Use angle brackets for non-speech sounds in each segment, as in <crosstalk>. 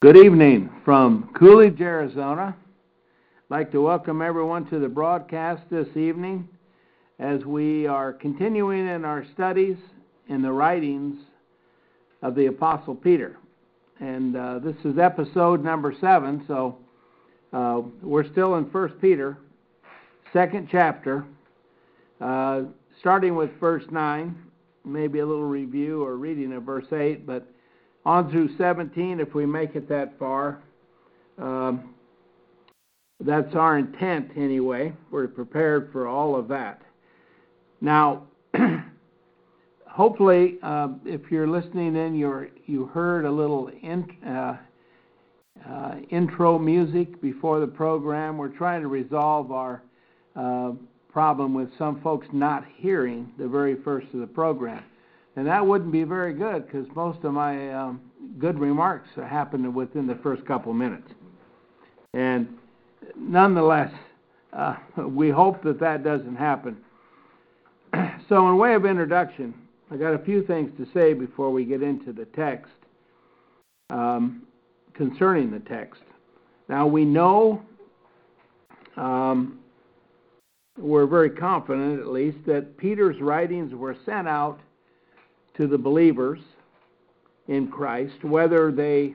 Good evening from Coolidge, Arizona. I'd like to welcome everyone to the broadcast this evening as we are continuing in our studies in the writings of the Apostle Peter. And uh, this is episode number seven, so uh, we're still in First Peter, second chapter, uh, starting with verse 9, maybe a little review or reading of verse 8, but on through 17 if we make it that far. Um, that's our intent anyway. We're prepared for all of that. Now, <clears throat> hopefully, uh, if you're listening in, you you heard a little in, uh, uh, intro music before the program. We're trying to resolve our uh, problem with some folks not hearing the very first of the program. And that wouldn't be very good because most of my um, good remarks happened within the first couple minutes. And nonetheless, uh, we hope that that doesn't happen. <clears throat> so, in way of introduction, I got a few things to say before we get into the text um, concerning the text. Now, we know, um, we're very confident at least, that Peter's writings were sent out to the believers in Christ, whether they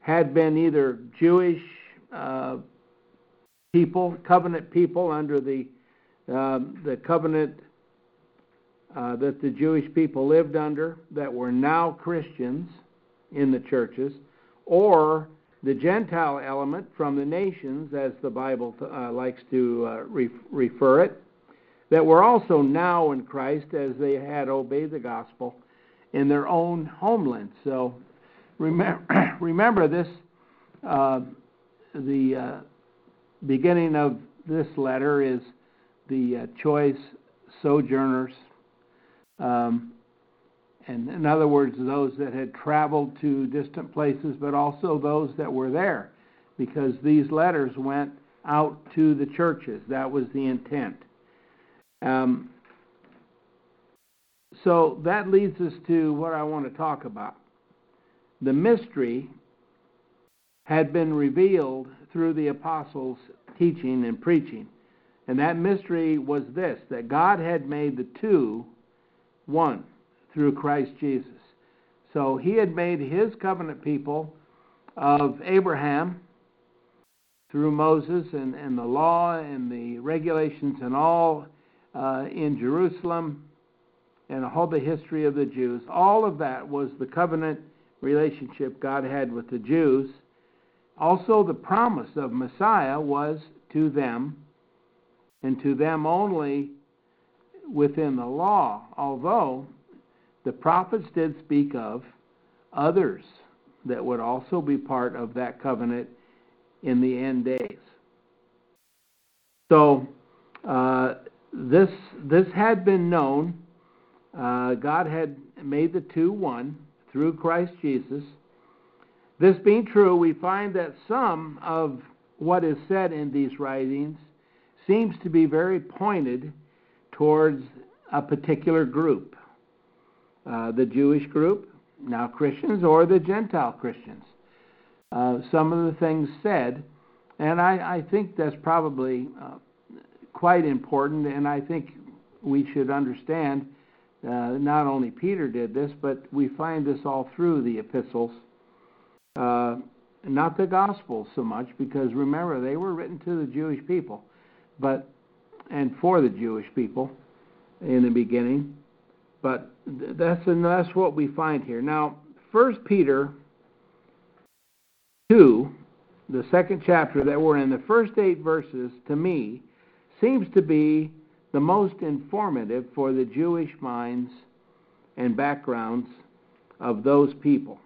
had been either Jewish uh, people, covenant people under the uh, the covenant uh, that the Jewish people lived under, that were now Christians in the churches, or the Gentile element from the nations, as the Bible uh, likes to uh, re- refer it, that were also now in Christ as they had obeyed the gospel in their own homeland. So remember, <coughs> remember this uh, the uh, beginning of this letter is the uh, choice sojourners. Um, and in other words, those that had traveled to distant places, but also those that were there, because these letters went out to the churches. That was the intent. Um, so that leads us to what I want to talk about. The mystery had been revealed through the apostles' teaching and preaching. And that mystery was this that God had made the two one through Christ Jesus. So he had made his covenant people of Abraham through Moses and, and the law and the regulations and all uh, in Jerusalem and all the history of the Jews. All of that was the covenant relationship God had with the Jews. Also, the promise of Messiah was to them, and to them only within the law, although the prophets did speak of others that would also be part of that covenant in the end days. So, uh, this this had been known. Uh, God had made the two one through Christ Jesus. This being true, we find that some of what is said in these writings seems to be very pointed towards a particular group uh, the Jewish group, now Christians, or the Gentile Christians. Uh, some of the things said, and I, I think that's probably uh, quite important, and I think we should understand uh, not only Peter did this, but we find this all through the epistles. Uh, not the Gospels so much, because remember, they were written to the Jewish people, but and for the Jewish people in the beginning. But that's and that's what we find here. Now, First Peter two, the second chapter that we're in, the first eight verses, to me, seems to be the most informative for the Jewish minds and backgrounds of those people.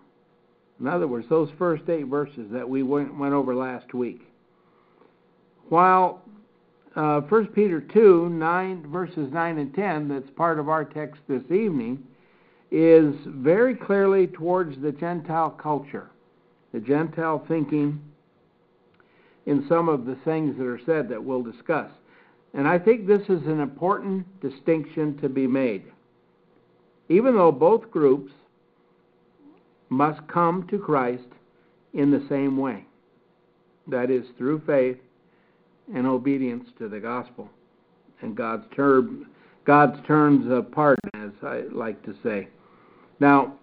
In other words, those first eight verses that we went, went over last week. While uh, 1 Peter 2, 9, verses 9 and 10, that's part of our text this evening, is very clearly towards the Gentile culture, the Gentile thinking in some of the things that are said that we'll discuss. And I think this is an important distinction to be made. Even though both groups must come to Christ in the same way that is, through faith and obedience to the gospel and God's term, God's terms of pardon, as I like to say. Now,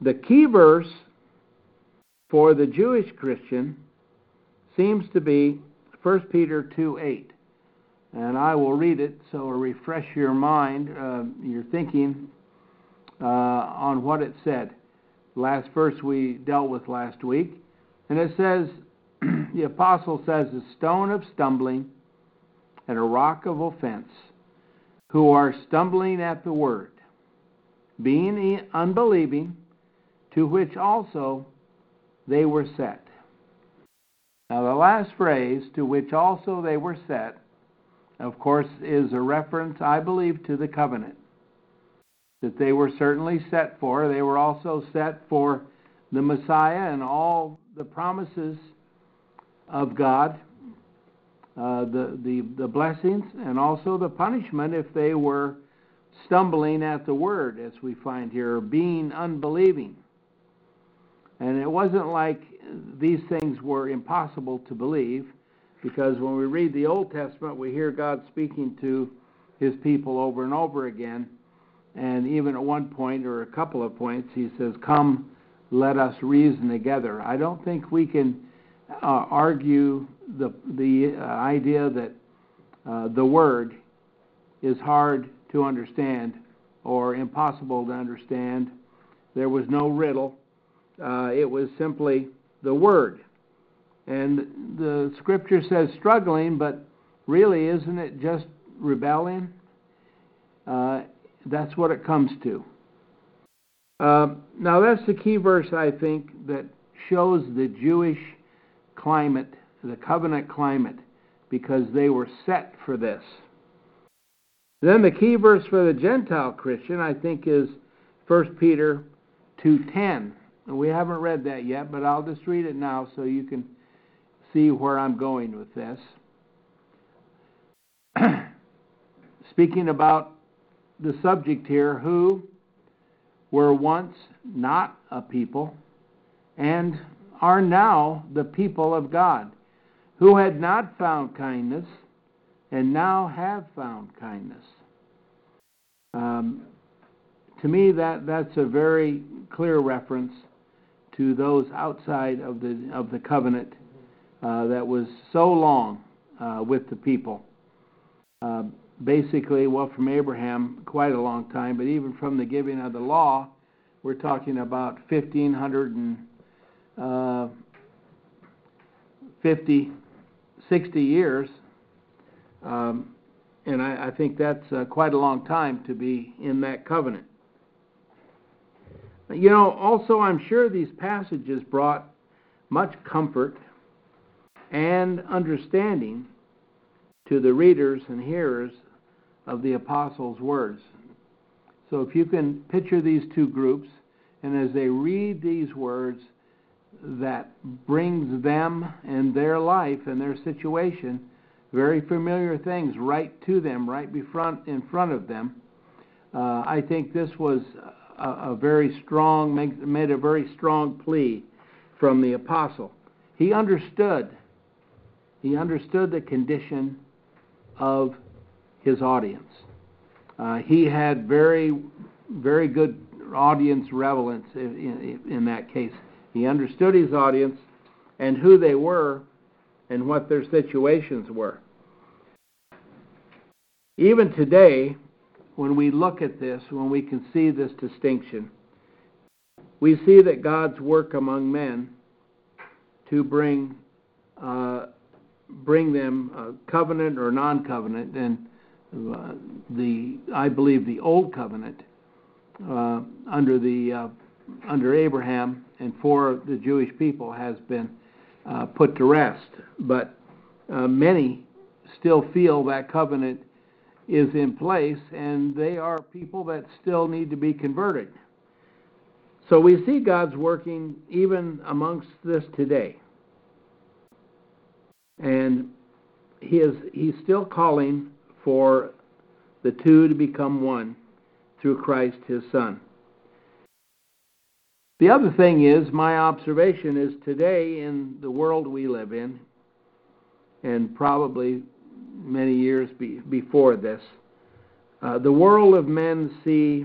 the key verse for the Jewish Christian seems to be 1 Peter 2 8. And I will read it so refresh your mind, uh, your thinking uh, on what it said. Last verse we dealt with last week. And it says, <clears throat> the apostle says, a stone of stumbling and a rock of offense, who are stumbling at the word, being unbelieving, to which also they were set. Now, the last phrase, to which also they were set, of course, is a reference, I believe, to the covenant that they were certainly set for. They were also set for the Messiah and all the promises of God, uh, the, the, the blessings, and also the punishment if they were stumbling at the word, as we find here, being unbelieving. And it wasn't like these things were impossible to believe, because when we read the Old Testament, we hear God speaking to his people over and over again. And even at one point, or a couple of points, he says, Come, let us reason together. I don't think we can uh, argue the, the uh, idea that uh, the word is hard to understand or impossible to understand. There was no riddle. Uh, it was simply the word. And the scripture says struggling, but really, isn't it just rebelling? Uh, that's what it comes to. Uh, now, that's the key verse, I think, that shows the Jewish climate, the covenant climate, because they were set for this. Then the key verse for the Gentile Christian, I think, is 1 Peter 2.10. We haven't read that yet, but I'll just read it now so you can see where I'm going with this. <clears throat> Speaking about the subject here, who were once not a people and are now the people of God, who had not found kindness and now have found kindness. Um, to me, that, that's a very clear reference to those outside of the of the covenant uh, that was so long uh, with the people. Uh, basically, well, from Abraham, quite a long time, but even from the giving of the law, we're talking about 1550, uh, 60 years. Um, and I, I, think that's uh, quite a long time to be in that covenant. You know, also, I'm sure these passages brought much comfort and understanding to the readers and hearers of the apostles' words. So if you can picture these two groups, and as they read these words, that brings them and their life and their situation very familiar things right to them, right front, in front of them. Uh, I think this was a, a very strong, made a very strong plea from the apostle. He understood he understood the condition of his audience. Uh, he had very, very good audience relevance in, in, in that case. He understood his audience and who they were and what their situations were. Even today, when we look at this, when we can see this distinction, we see that God's work among men to bring uh, bring them uh, covenant or non-covenant, and uh, the I believe the old covenant uh, under the uh, under Abraham and for the Jewish people has been uh, put to rest. But uh, many still feel that covenant is in place, and they are people that still need to be converted. So we see God's working even amongst this today. And he is he's still calling for the two to become one through Christ his son. The other thing is my observation is today in the world we live in and probably many years be, before this uh, the world of men see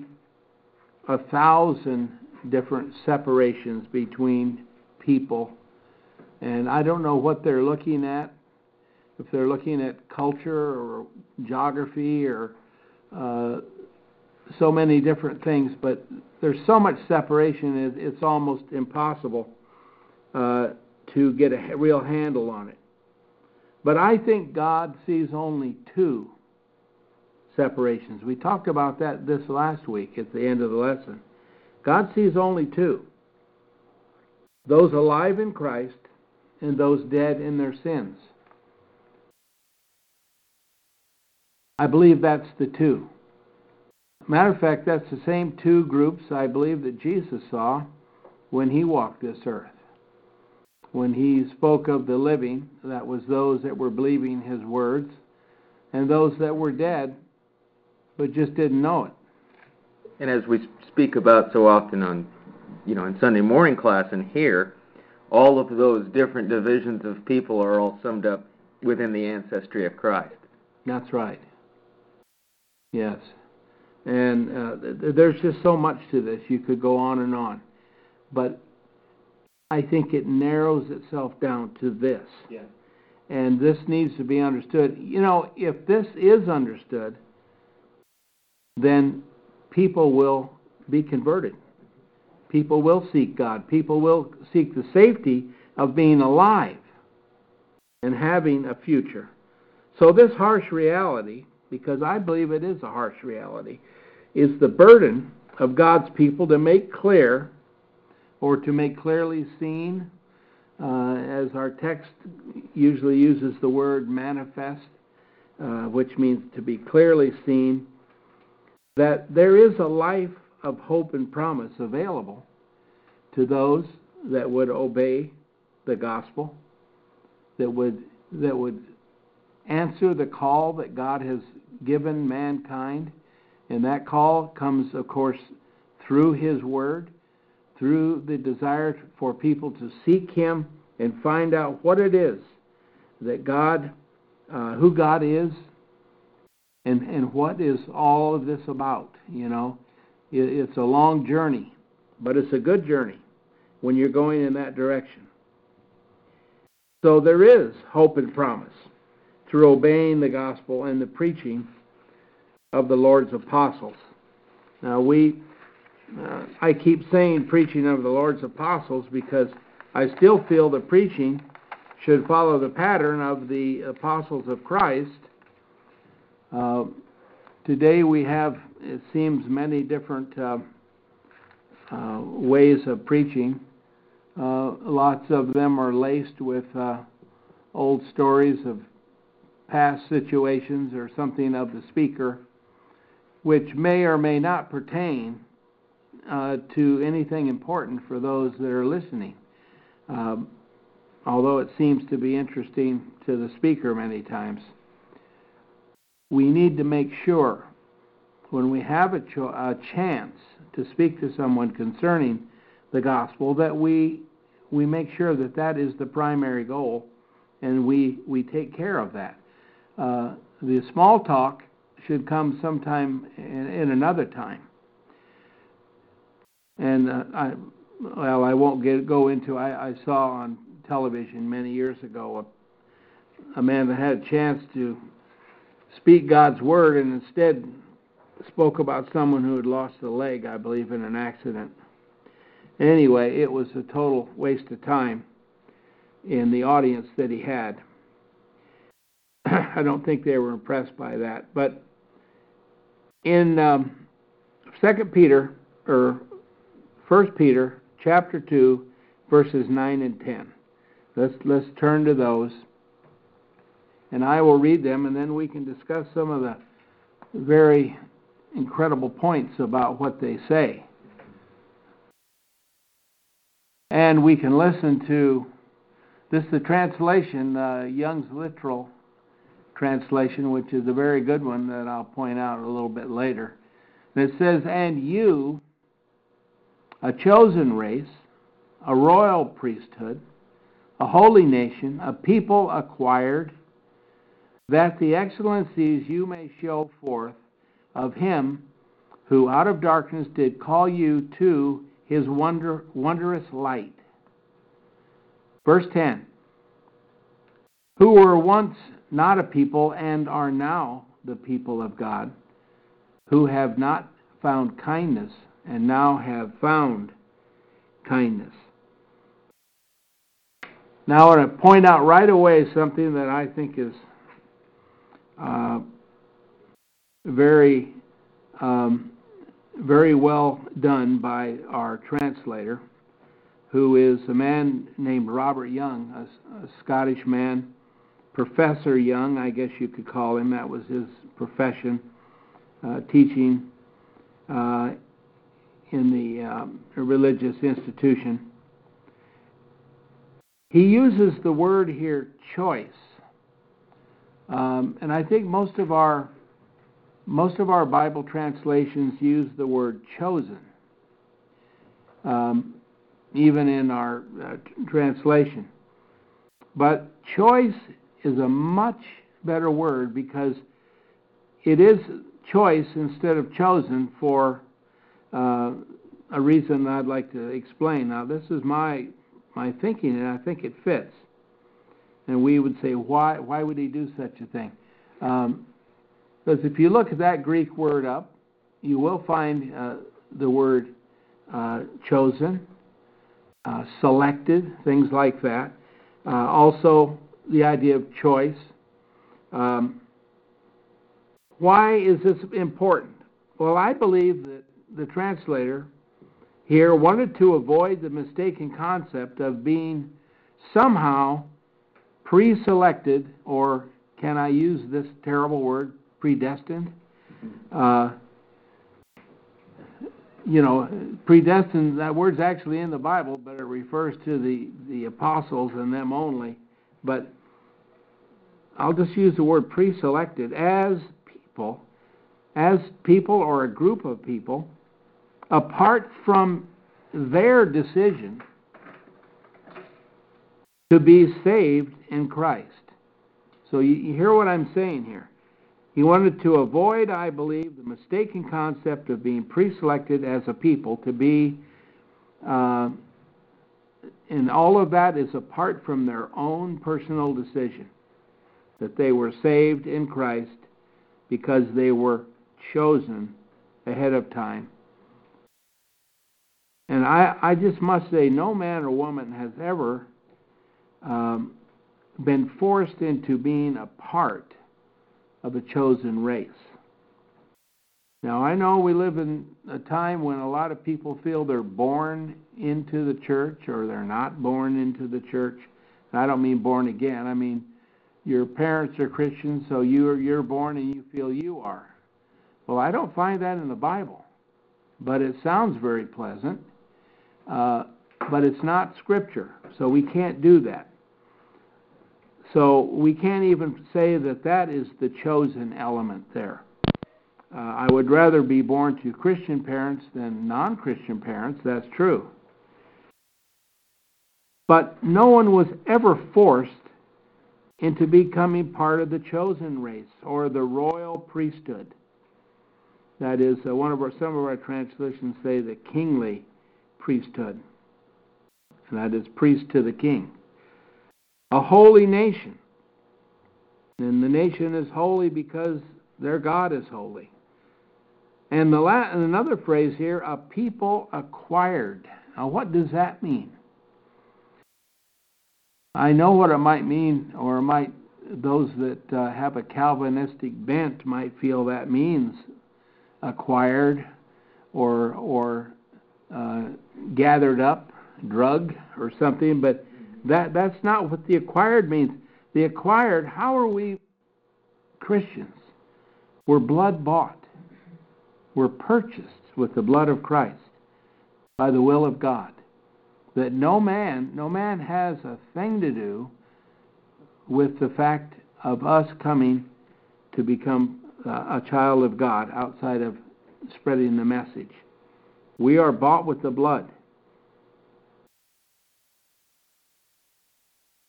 a thousand different separations between people and I don't know what they're looking at if they're looking at culture or geography or uh, so many different things, but there's so much separation, it's almost impossible uh, to get a real handle on it. But I think God sees only two separations. We talked about that this last week at the end of the lesson. God sees only two those alive in Christ and those dead in their sins. I believe that's the two. Matter of fact, that's the same two groups I believe that Jesus saw when he walked this earth. When he spoke of the living, that was those that were believing his words, and those that were dead but just didn't know it. And as we speak about so often on, you know, in Sunday morning class and here, all of those different divisions of people are all summed up within the ancestry of Christ. That's right. Yes. And uh, th- there's just so much to this. You could go on and on. But I think it narrows itself down to this. Yeah. And this needs to be understood. You know, if this is understood, then people will be converted. People will seek God. People will seek the safety of being alive and having a future. So, this harsh reality because I believe it is a harsh reality, is the burden of God's people to make clear or to make clearly seen, uh, as our text usually uses the word manifest, uh, which means to be clearly seen, that there is a life of hope and promise available to those that would obey the gospel, that would that would answer the call that God has given mankind. And that call comes, of course, through His Word, through the desire for people to seek Him and find out what it is that God, uh, who God is, and, and what is all of this about. You know, it's a long journey, but it's a good journey when you're going in that direction. So there is hope and promise through obeying the gospel and the preaching of the Lord's apostles. Now, we, uh, I keep saying preaching of the Lord's apostles because I still feel the preaching should follow the pattern of the apostles of Christ. Uh, today we have, it seems, many different uh, uh ways of preaching. Uh, lots of them are laced with uh, old stories of past situations or something of the speaker, which may or may not pertain uh, to anything important for those that are listening. Um, although it seems to be interesting to the speaker many times. We need to make sure when we have a, cho- a chance to speak to someone concerning the gospel that we we make sure that that is the primary goal and we we take care of that uh, the small talk should come sometime in, in another time. And uh, I, well, I won't get go into. I, I saw on television many years ago a, a man that had a chance to speak God's word and instead spoke about someone who had lost a leg, I believe, in an accident. Anyway, it was a total waste of time in the audience that he had. <clears throat> I don't think they were impressed by that. But in um, 2 Peter or First Peter chapter two, verses nine and ten. Let's let's turn to those, and I will read them, and then we can discuss some of the very incredible points about what they say. And we can listen to this is the translation, uh, Young's literal translation, which is a very good one that I'll point out a little bit later. And it says, And you, a chosen race, a royal priesthood, a holy nation, a people acquired, that the excellencies you may show forth of him who out of darkness did call you to his wonder, wondrous light. Verse 10 Who were once not a people and are now the people of God, who have not found kindness and now have found kindness. Now, I want to point out right away something that I think is uh, very, um, very well done by our translator, who is a man named Robert Young, a, a Scottish man, Professor Young, I guess you could call him. That was his profession, uh, teaching uh, in the um, religious institution. He uses the word here, choice, um, and I think most of our most of our Bible translations use the word chosen, um, even in our uh, translation. But choice is a much better word because it is choice instead of chosen for uh, a reason I'd like to explain. Now, this is my my thinking, and I think it fits. And we would say, why why would he do such a thing? Um, because if you look at that Greek word up, you will find uh, the word uh, chosen, uh, selected, things like that. Uh, also, the idea of choice. Um, why is this important? Well, I believe that the translator here wanted to avoid the mistaken concept of being somehow pre selected, or can I use this terrible word, predestined. Uh, you know, predestined, that word's actually in the Bible, but it refers to the, the apostles and them only. But I'll just use the word pre selected as people, as people or a group of people, apart from their decision to be saved in Christ. So you, you hear what I'm saying here. He wanted to avoid, I believe, the mistaken concept of being pre selected as a people to be, uh, and all of that is apart from their own personal decision. That they were saved in Christ because they were chosen ahead of time. And I, I just must say, no man or woman has ever um, been forced into being a part of a chosen race. Now, I know we live in a time when a lot of people feel they're born into the church or they're not born into the church. And I don't mean born again. I mean your parents are Christians, so you're you're born and you feel you are. Well, I don't find that in the Bible, but it sounds very pleasant. Uh, but it's not Scripture, so we can't do that. So we can't even say that that is the chosen element there. Uh, I would rather be born to Christian parents than non Christian parents, that's true. But no one was ever forced into becoming part of the chosen race or the royal priesthood. That is, uh, one of our, some of our translations say the kingly priesthood, and that is priest to the king a holy nation. And the nation is holy because their God is holy. And the la- and another phrase here, a people acquired. Now, what does that mean? I know what it might mean, or might those that uh, have a Calvinistic bent might feel that means acquired, or or uh, gathered up, drug, or something, but that, that's not what the acquired means. The acquired, how are we Christians? We're blood bought. We're purchased with the blood of Christ by the will of God. That no man, no man has a thing to do with the fact of us coming to become uh, a child of God outside of spreading the message. We are bought with the blood.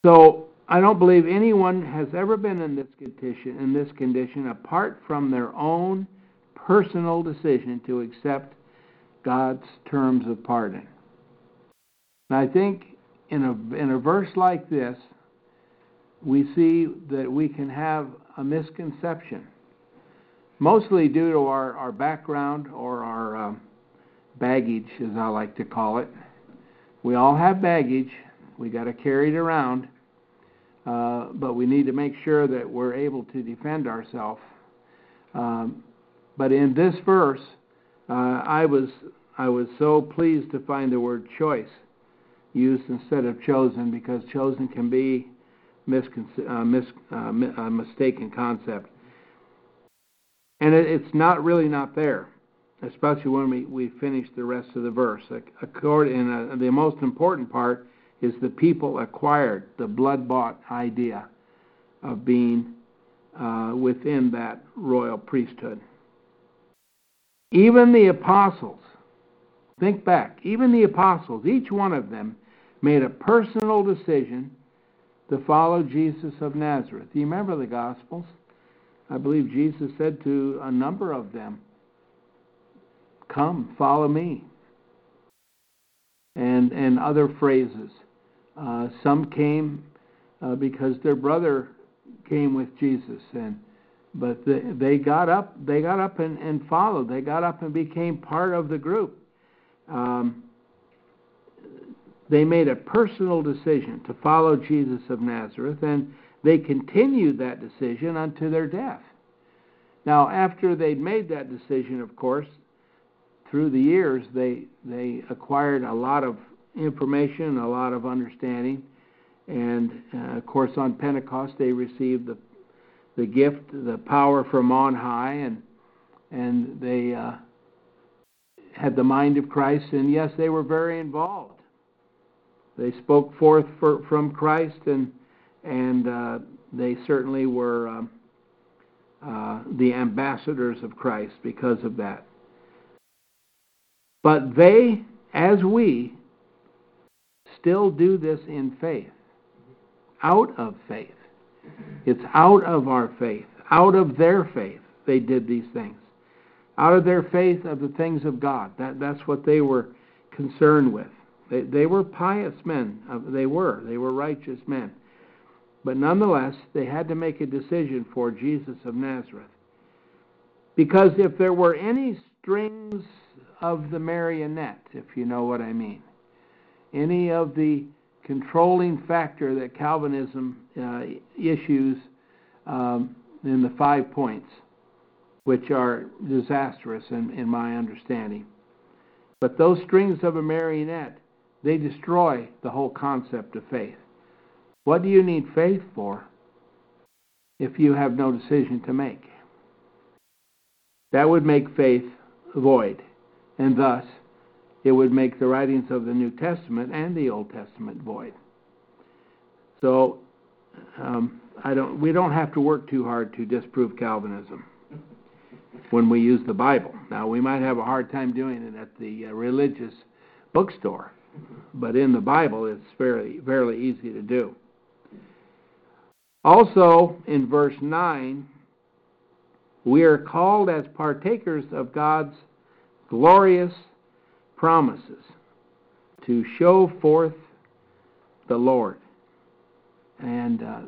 So I don't believe anyone has ever been in this condition in this condition apart from their own personal decision to accept God's terms of pardon. And I think in a in a verse like this, we see that we can have a misconception, mostly due to our, our background or our um, baggage, as I like to call it. We all have baggage. We got to carry it around, uh, but we need to make sure that we're able to defend ourselves. Um, but in this verse, uh, I was I was so pleased to find the word choice used instead of chosen because chosen can be uh, mis- uh, mi- a mistaken concept. And it, it's not really not there, especially when we, we finish the rest of the verse. Accord, and uh, the most important part is the people acquired the blood bought idea of being uh, within that royal priesthood. Even the apostles, think back, even the apostles, each one of them made a personal decision to follow Jesus of Nazareth. Do you remember the Gospels? I believe Jesus said to a number of them, Come, follow me. And, and other phrases. Uh, some came uh, because their brother came with Jesus, and but they, they got up. They got up and, and followed. They got up and became part of the group. Um, they made a personal decision to follow Jesus of Nazareth, and they continued that decision unto their death. Now, after they'd made that decision, of course, through the years, they they acquired a lot of information, a lot of understanding, and uh, of course, on Pentecost, they received the the gift, the power from on high, and and they uh, had the mind of Christ, and yes, they were very involved. They spoke forth for, from Christ, and and uh, they certainly were um, uh, the ambassadors of Christ because of that. But they, as we, still do this in faith, out of faith. It's out of our faith, out of their faith. They did these things, out of their faith of the things of God. That that's what they were concerned with. They, they were pious men. Uh, they were. They were righteous men. But nonetheless, they had to make a decision for Jesus of Nazareth. Because if there were any strings of the marionette, if you know what I mean, any of the controlling factor that Calvinism uh, issues um, in the five points, which are disastrous in, in my understanding. But those strings of a marionette they destroy the whole concept of faith. What do you need faith for if you have no decision to make? That would make faith void, and thus it would make the writings of the New Testament and the Old Testament void. So um, I don't, we don't have to work too hard to disprove Calvinism when we use the Bible. Now, we might have a hard time doing it at the uh, religious bookstore but in the Bible it's fairly fairly easy to do. Also in verse 9 we are called as partakers of God's glorious promises to show forth the Lord. And uh,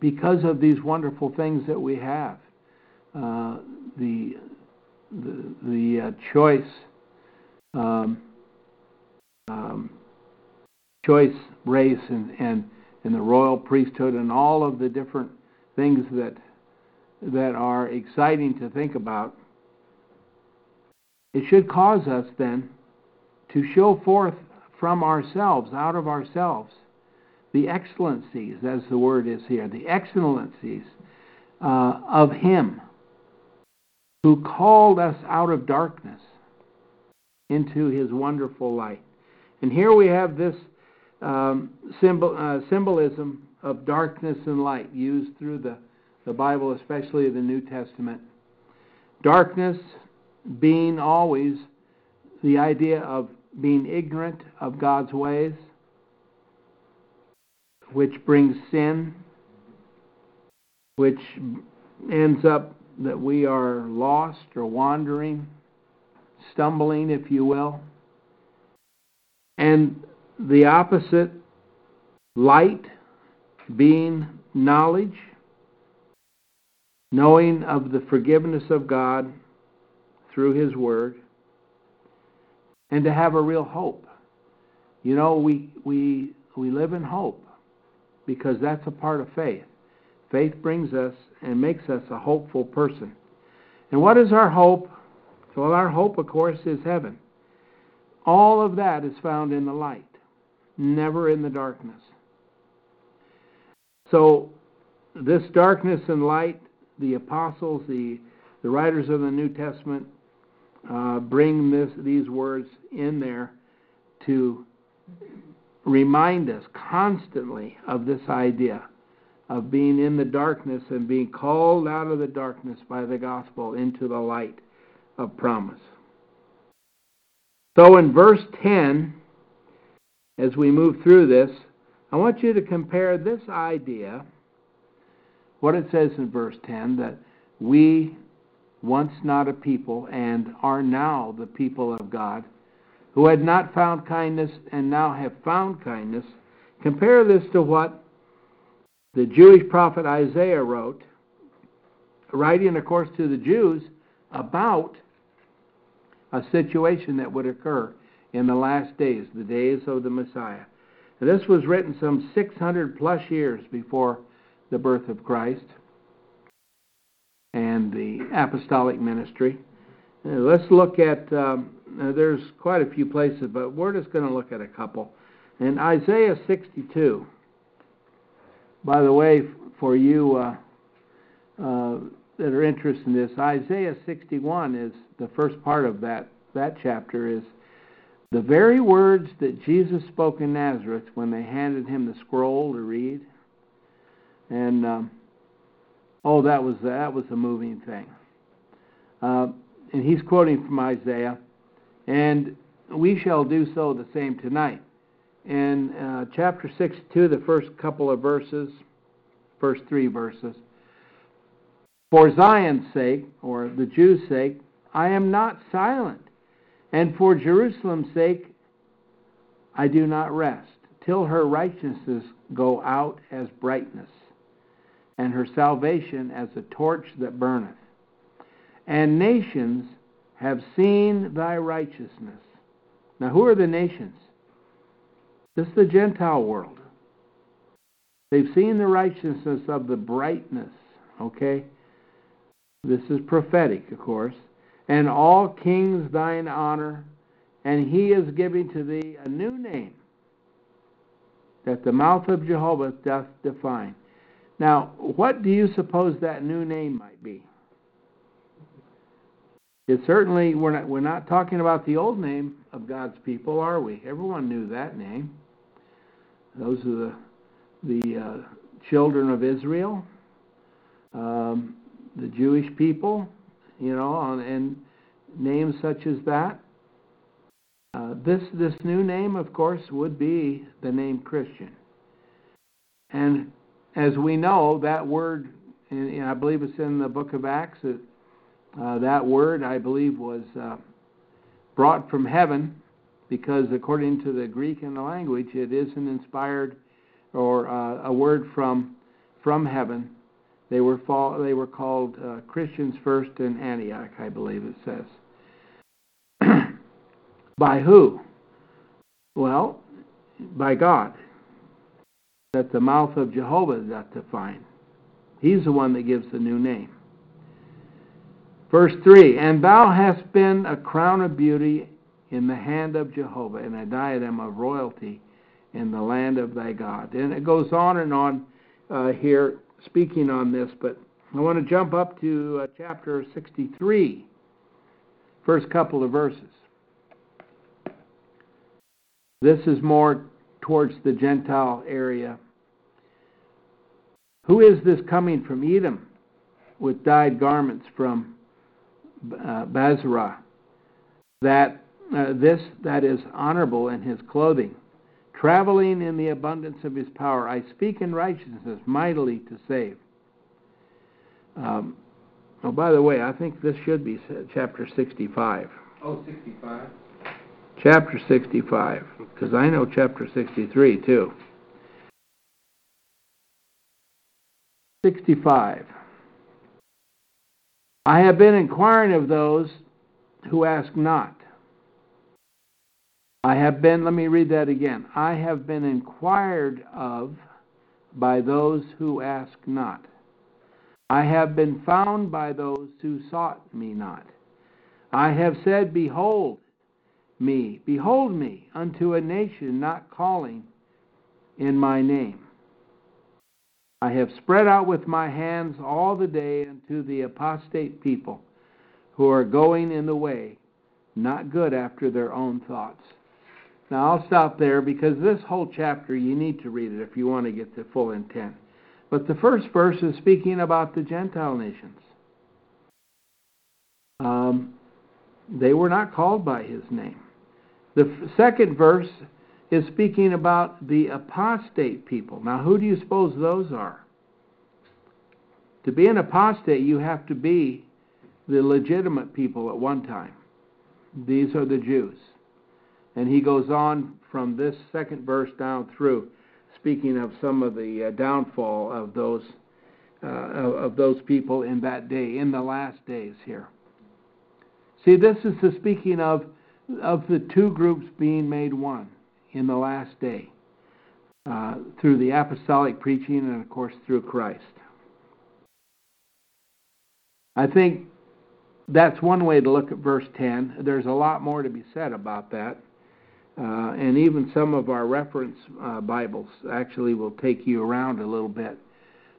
because of these wonderful things that we have, uh, the the, the uh, choice um, um, choice race and, and, and the royal priesthood and all of the different things that that are exciting to think about, it should cause us then to show forth from ourselves, out of ourselves, the excellencies, as the word is here, the excellencies uh, of Him who called us out of darkness into His wonderful light. And here we have this um, symbol, uh, symbolism of darkness and light used through the, the Bible, especially the New Testament. Darkness being always the idea of being ignorant of God's ways, which brings sin, which ends up that we are lost or wandering, stumbling, if you will. And the opposite, light, being knowledge, knowing of the forgiveness of God through His Word, and to have a real hope. You know, we, we, we live in hope because that's a part of faith. Faith brings us and makes us a hopeful person. And what is our hope? Well, our hope, of course, is heaven. All of that is found in the light, never in the darkness. So, this darkness and light, the apostles, the, the writers of the New Testament, uh, bring this, these words in there to remind us constantly of this idea of being in the darkness and being called out of the darkness by the gospel into the light of promise. So in verse 10, as we move through this, I want you to compare this idea, what it says in verse 10, that we, once not a people, and are now the people of God, who had not found kindness and now have found kindness. Compare this to what the Jewish prophet Isaiah wrote, writing, of course, to the Jews about a situation that would occur in the last days, the days of the Messiah. This was written some 600 plus years before the birth of Christ and the apostolic ministry. Uh, let's look at um, uh, there's quite a few places, but we're just going to look at a couple. In Isaiah 62, by the way, for you uh, uh, that are interested in this, Isaiah 61 is the first part of that, that chapter is the very words that Jesus spoke in Nazareth when they handed him the scroll to read. And um, oh, that was that was a moving thing. Uh, and he's quoting from Isaiah. And we shall do so the same tonight. In uh, chapter 62, the first couple of verses, first three verses, for Zion's sake, or the Jews' sake, I am not silent, and for Jerusalem's sake, I do not rest, till her righteousness go out as brightness, and her salvation as a torch that burneth. And nations have seen thy righteousness. Now, who are the nations? This is the Gentile world. They've seen the righteousness of the brightness, okay? This is prophetic, of course. And all kings thine honor, and he is giving to thee a new name that the mouth of Jehovah doth define. Now, what do you suppose that new name might be? It certainly we're not we're not talking about the old name of God's people, are we? Everyone knew that name. Those are the the uh, children of Israel, um, the Jewish people, you know, and names such as that. Uh, this this new name, of course, would be the name Christian. And as we know, that word, and I believe it's in the book of Acts, it uh, that word, I believe, was uh, brought from heaven because, according to the Greek and the language, it is an inspired or uh, a word from from heaven. They were fall, they were called uh, Christians first in Antioch, I believe it says. <clears throat> by who? Well, by God. That the mouth of Jehovah doth define. He's the one that gives the new name. Verse 3 And thou hast been a crown of beauty in the hand of Jehovah, and a diadem of royalty in the land of thy God. And it goes on and on uh, here, speaking on this, but I want to jump up to uh, chapter 63, first couple of verses. This is more towards the Gentile area. Who is this coming from Edom with dyed garments from uh, Bozrah? That uh, this that is honorable in his clothing, traveling in the abundance of his power. I speak in righteousness, mightily to save. Um, oh, by the way, I think this should be chapter 65. Oh, 65? Chapter 65, because I know chapter 63 too. 65. I have been inquiring of those who ask not. I have been, let me read that again. I have been inquired of by those who ask not. I have been found by those who sought me not. I have said, Behold me, behold me, unto a nation not calling in my name. I have spread out with my hands all the day unto the apostate people who are going in the way, not good after their own thoughts. Now I'll stop there because this whole chapter you need to read it if you want to get the full intent. But the first verse is speaking about the Gentile nations. Um, they were not called by his name. The second verse is speaking about the apostate people. Now, who do you suppose those are? To be an apostate, you have to be the legitimate people at one time. These are the Jews. And he goes on from this second verse down through, speaking of some of the uh, downfall of those uh, of those people in that day, in the last days here. See, this is the speaking of of the two groups being made one in the last day uh, through the apostolic preaching and, of course, through Christ. I think that's one way to look at verse 10. There's a lot more to be said about that. Uh, and even some of our reference uh, Bibles actually will take you around a little bit.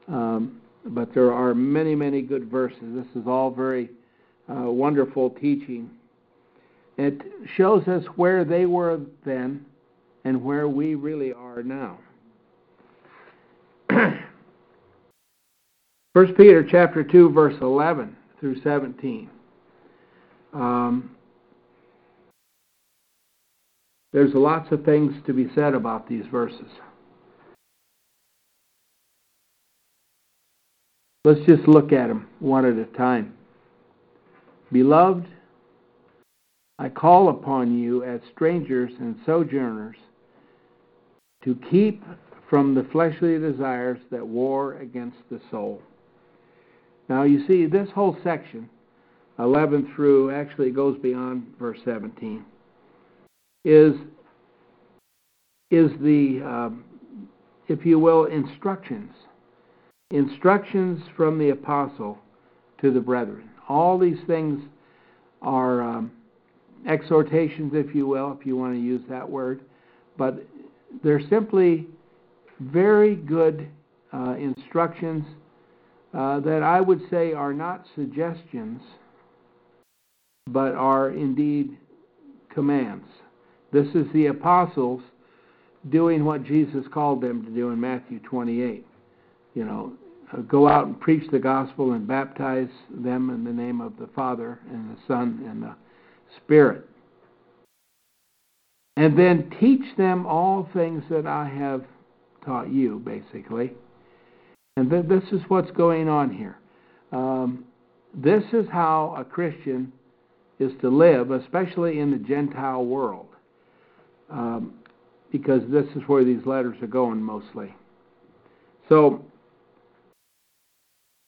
Um, but there are many, many good verses. This is all very uh, wonderful teaching. It shows us where they were then and where we really are now. <clears throat> First Peter chapter two, verse eleven through seventeen. Um, there's lots of things to be said about these verses. Let's just look at them one at a time. Beloved, I call upon you as strangers and sojourners to keep from the fleshly desires that war against the soul. Now, you see, this whole section, 11 through, actually goes beyond verse 17, is, is the, um, if you will, instructions. Instructions from the apostle to the brethren. All these things are. Um, exhortations, if you will, if you want to use that word, but they're simply very good uh, instructions uh, that I would say are not suggestions, but are indeed commands. This is the apostles doing what Jesus called them to do in Matthew 28. You know, uh, go out and preach the gospel and baptize them in the name of the Father and the Son and the Spirit. And then teach them all things that I have taught you, basically. And th- this is what's going on here. Um, this is how a Christian is to live, especially in the Gentile world, um, because this is where these letters are going mostly. So,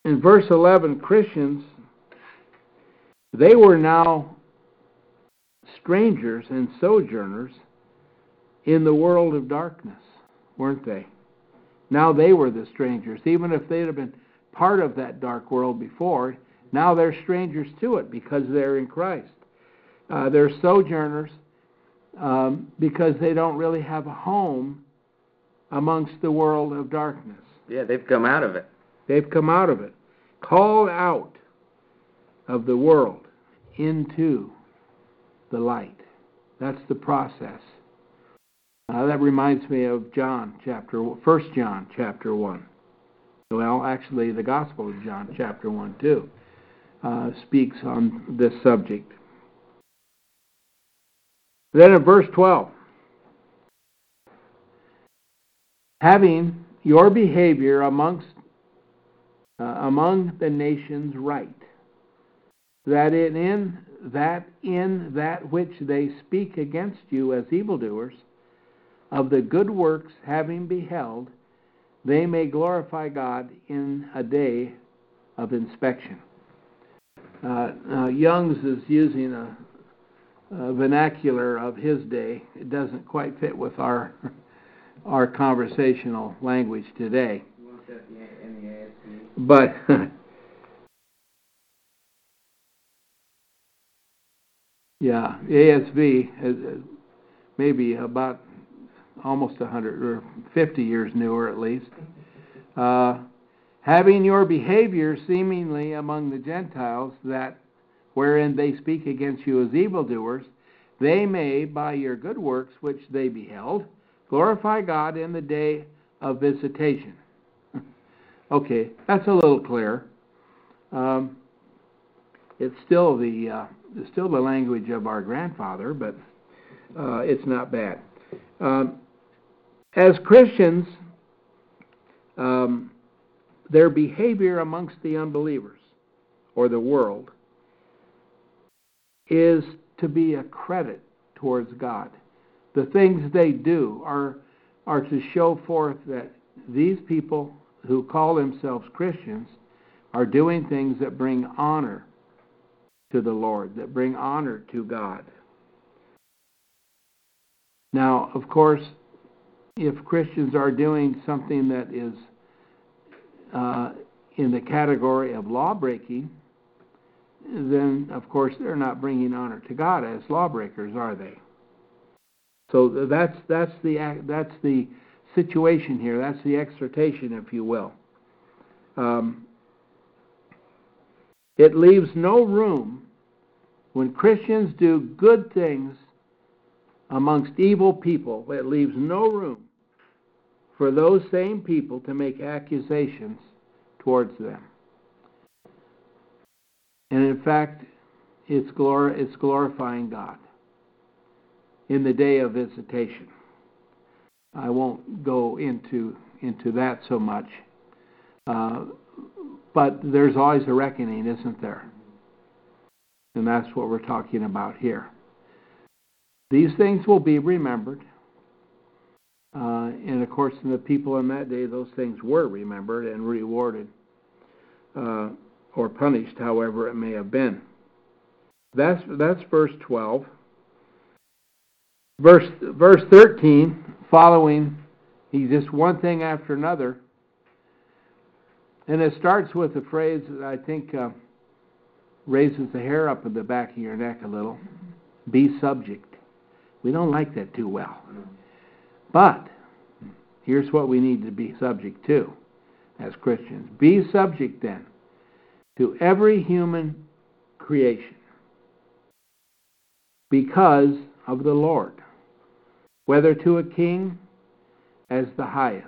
in verse 11, Christians, they were now strangers and sojourners in the world of darkness, weren't they? Now they were the strangers. Even if they'd have been part of that dark world before, now they're strangers to it because they're in Christ. Uh, they're sojourners um, because they don't really have a home amongst the world of darkness. Yeah, they've come out of it. They've come out of it, called out of the world into the light. That's the process. Uh, that reminds me of John chapter First John chapter one. Well, actually, the Gospel of John chapter one too uh, speaks on this subject. Then in verse twelve, having your behavior amongst uh, among the nations right, that in, in that in that which they speak against you as evildoers, of the good works having beheld, they may glorify God in a day of inspection. Uh, uh, Young's is using a, a, vernacular of his day. It doesn't quite fit with our our conversational language today. But <laughs> yeah, ASV is maybe about almost 100 or 50 years newer at least. Uh, having your behavior seemingly among the Gentiles that wherein they speak against you as evildoers, they may, by your good works which they beheld, glorify God in the day of visitation. <laughs> okay, that's a little clear. Um, it's still the uh, it's still the language of our grandfather, but uh, it's not bad. Um, as Christians, um, their behavior amongst the unbelievers or the world is to be a credit towards God. The things they do are, are to show forth that these people who call themselves Christians are doing things that bring honor to the Lord, that bring honor to God. Now, of course, if Christians are doing something that is uh, in the category of law breaking, then of course they're not bringing honor to God as lawbreakers, are they? So that's that's the that's the situation here. That's the exhortation, if you will. Um, it leaves no room when Christians do good things amongst evil people. It leaves no room for those same people to make accusations towards them. And in fact, it's, glor- it's glorifying God in the day of visitation. I won't go into into that so much, uh, but there's always a reckoning, isn't there? And that's what we're talking about here. These things will be remembered. Uh, and of course, in the people in that day, those things were remembered and rewarded uh, or punished, however it may have been. That's that's verse 12. Verse verse 13, following, he's just one thing after another, and it starts with a phrase that I think uh, raises the hair up in the back of your neck a little. Be subject. We don't like that too well. But here's what we need to be subject to as Christians be subject then to every human creation because of the Lord, whether to a king as the highest.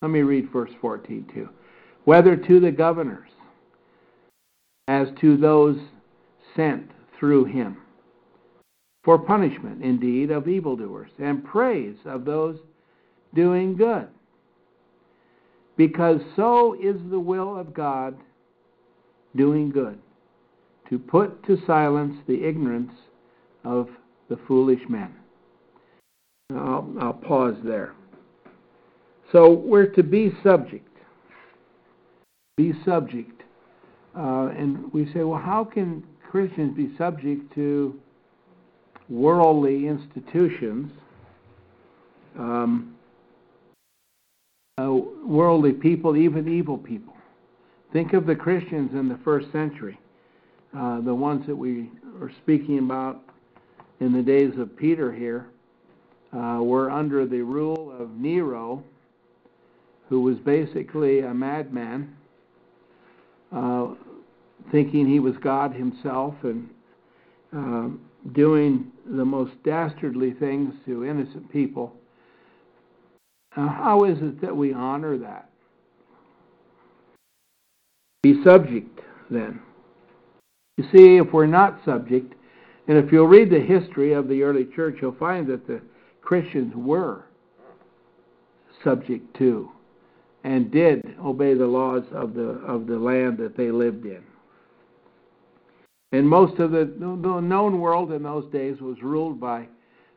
Let me read verse 14 too. Whether to the governors as to those sent through him for punishment, indeed, of evildoers, and praise of those doing good. Because so is the will of God doing good, to put to silence the ignorance of the foolish men. I'll, I'll pause there. So we're to be subject. Be subject. Uh, and we say, well, how can Christians be subject to worldly institutions, um, uh, worldly people, even evil people. Think of the Christians in the first century, uh, the ones that we are speaking about in the days of Peter here, uh, were under the rule of Nero, who was basically a madman, uh, thinking he was God himself and uh, doing the most dastardly things to innocent people. Uh, how is it that we honor that? Be subject, then. You see, if we're not subject, and if you'll read the history of the early church, you'll find that the Christians were subject to and did obey the laws of the of the land that they lived in. And most of the, the known world in those days was ruled by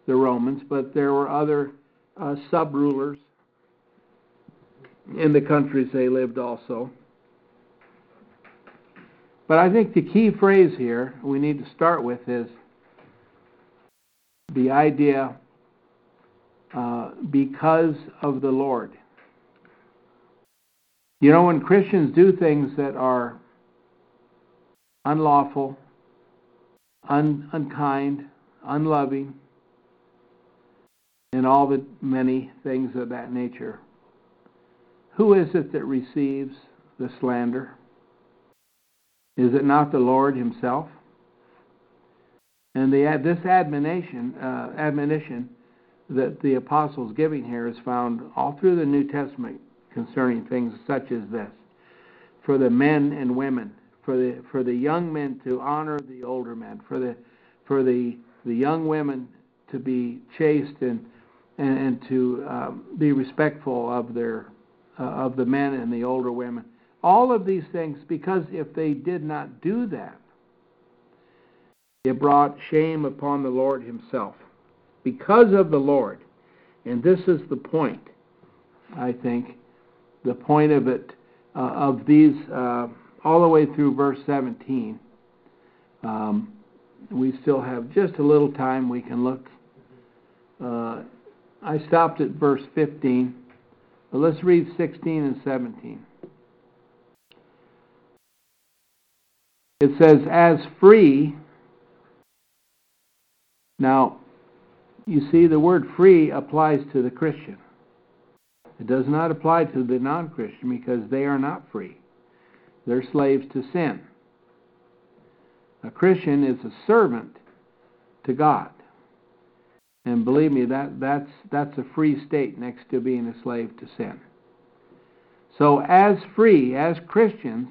the Romans, but there were other uh, sub rulers in the countries they lived also. But I think the key phrase here we need to start with is the idea uh, because of the Lord. You know, when Christians do things that are unlawful, un- unkind, unloving, and all the many things of that nature, who is it that receives the slander? Is it not the Lord Himself? And the, this admonition, uh, admonition that the apostles giving here is found all through the New Testament concerning things such as this. For the men and women, for the for the young men to honor the older men, for the for the the young women to be chaste and and, and to um, be respectful of their uh, of the men and the older women. All of these things, because if they did not do that, it brought shame upon the Lord Himself. Because of the Lord, and this is the point, I think, the point of it, uh, of these, uh, all the way through verse 17. Um, we still have just a little time we can look. Uh, I stopped at verse 15, but let's read 16 and 17. It says, as free. Now, you see, the word free applies to the Christian. It does not apply to the non Christian because they are not free. They're slaves to sin. A Christian is a servant to God. And believe me, that, that's, that's a free state next to being a slave to sin. So, as free, as Christians,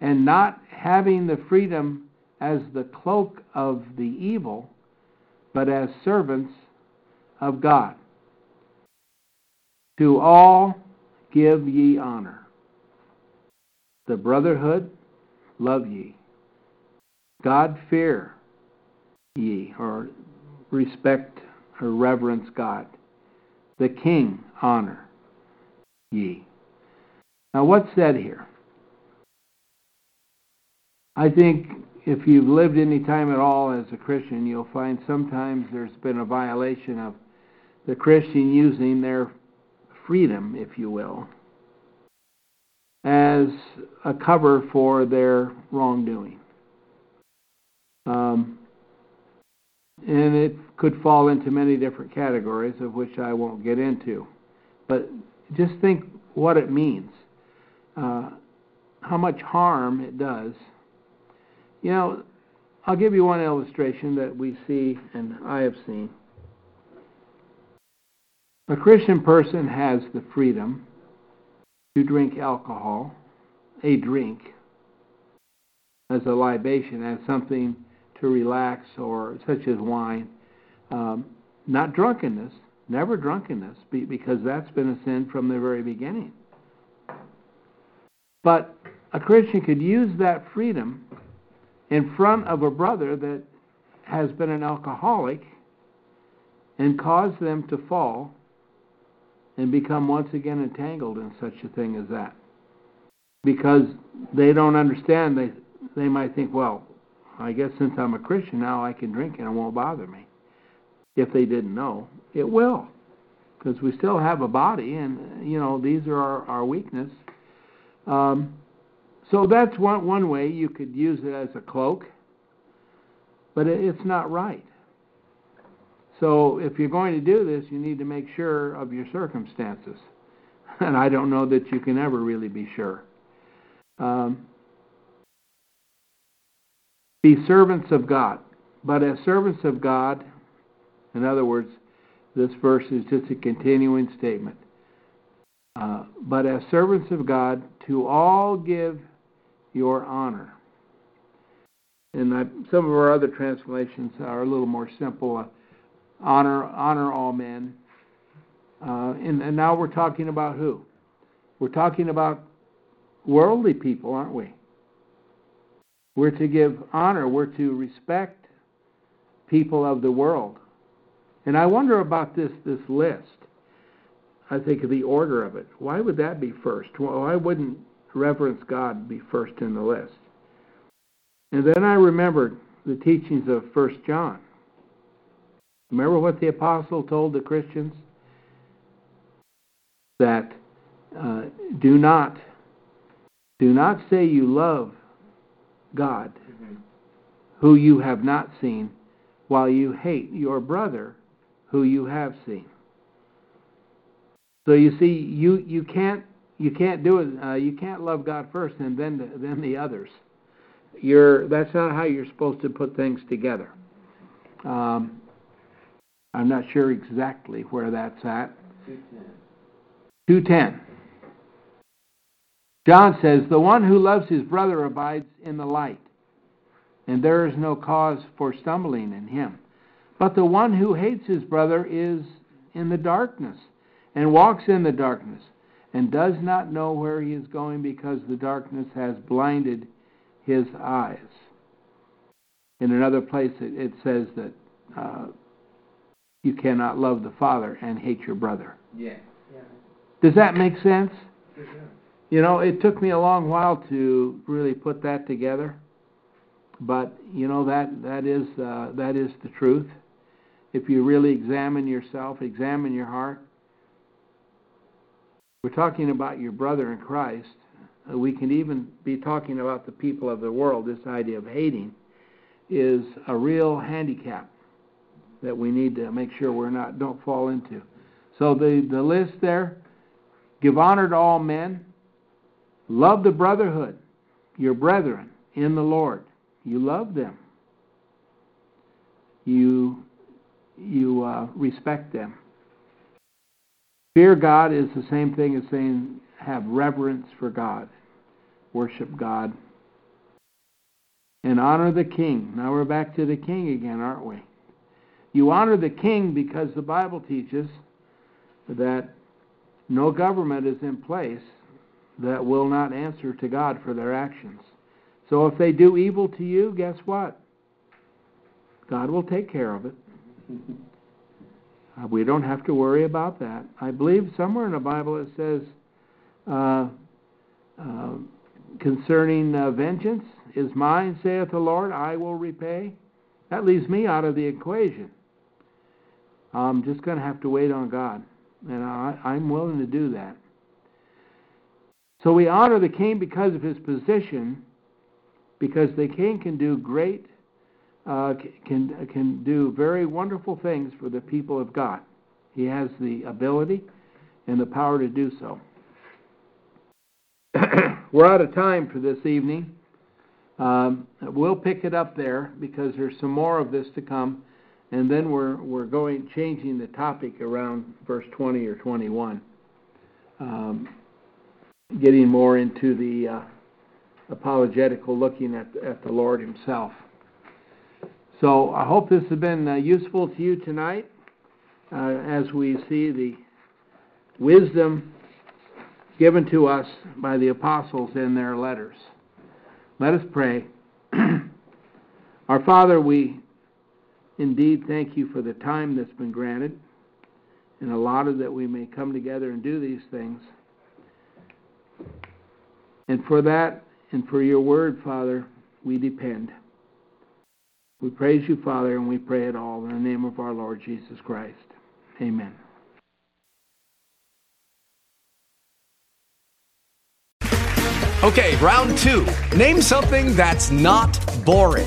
and not having the freedom as the cloak of the evil, but as servants of God. To all give ye honor. The brotherhood, love ye. God fear ye, or respect or reverence God. The king honor ye. Now, what's said here? I think if you've lived any time at all as a Christian, you'll find sometimes there's been a violation of the Christian using their freedom, if you will, as a cover for their wrongdoing. Um, and it could fall into many different categories, of which I won't get into. But just think what it means, uh, how much harm it does. You know, I'll give you one illustration that we see and I have seen. A Christian person has the freedom to drink alcohol, a drink, as a libation, as something to relax, or such as wine. Um, not drunkenness, never drunkenness, because that's been a sin from the very beginning. But a Christian could use that freedom in front of a brother that has been an alcoholic and cause them to fall and become once again entangled in such a thing as that. Because they don't understand, they they might think, well, I guess since I'm a Christian now I can drink and it won't bother me. If they didn't know, it will, because we still have a body, and you know these are our, our weakness. Um, so that's one one way you could use it as a cloak, but it, it's not right. So if you're going to do this, you need to make sure of your circumstances. <laughs> And I don't know that you can ever really be sure. Um, be servants of God. But as servants of God, in other words, this verse is just a continuing statement. Uh, but as servants of God, to all give your honor. And I, some of our other translations are a little more simple. Honor, honor all men. Uh, and, and now we're talking about who? We're talking about worldly people, aren't we? We're to give honor. We're to respect people of the world. And I wonder about this this list. I think of the order of it. Why would that be first? Why wouldn't reverence God be first in the list? And then I remembered the teachings of First John. Remember what the apostle told the Christians? That uh, do not do not say you love God, mm-hmm. who you have not seen, while you hate your brother, who you have seen. So you see, you you can't you can't do it. Uh, you can't love God first and then the, then the others. You're that's not how you're supposed to put things together. Um, I'm not sure exactly where that's at. 210. John says, The one who loves his brother abides in the light, and there is no cause for stumbling in him. But the one who hates his brother is in the darkness, and walks in the darkness, and does not know where he is going because the darkness has blinded his eyes. In another place, it, it says that uh, you cannot love the Father and hate your brother. Yeah. yeah. Does that make sense? You know, it took me a long while to really put that together, but you know that that is uh, that is the truth. If you really examine yourself, examine your heart. We're talking about your brother in Christ. We can even be talking about the people of the world. This idea of hating is a real handicap that we need to make sure we're not don't fall into. So the the list there: give honor to all men Love the brotherhood, your brethren in the Lord. You love them. You you uh, respect them. Fear God is the same thing as saying have reverence for God, worship God, and honor the king. Now we're back to the king again, aren't we? You honor the king because the Bible teaches that no government is in place that will not answer to God for their actions. So if they do evil to you, guess what? God will take care of it. Uh, we don't have to worry about that. I believe somewhere in the Bible it says uh, uh, concerning uh, vengeance is mine, saith the Lord, I will repay. That leaves me out of the equation. I'm just going to have to wait on God, and I, I'm willing to do that. So we honor the king because of his position, because the king can do great, uh, can can do very wonderful things for the people of God. He has the ability and the power to do so. <clears throat> We're out of time for this evening. Um, we'll pick it up there because there's some more of this to come, and then we're we're going changing the topic around verse 20 or 21. Um, getting more into the uh, apologetical looking at, at the Lord Himself. So I hope this has been uh, useful to you tonight uh, as we see the wisdom given to us by the apostles in their letters. Let us pray. <clears throat> Our Father, we indeed thank you for the time that's been granted and allotted that we may come together and do these things. And for that and for your word, Father, we depend. We praise you, Father, and we pray it all in the name of our Lord Jesus Christ. Amen. Okay, round two. Name something that's not boring.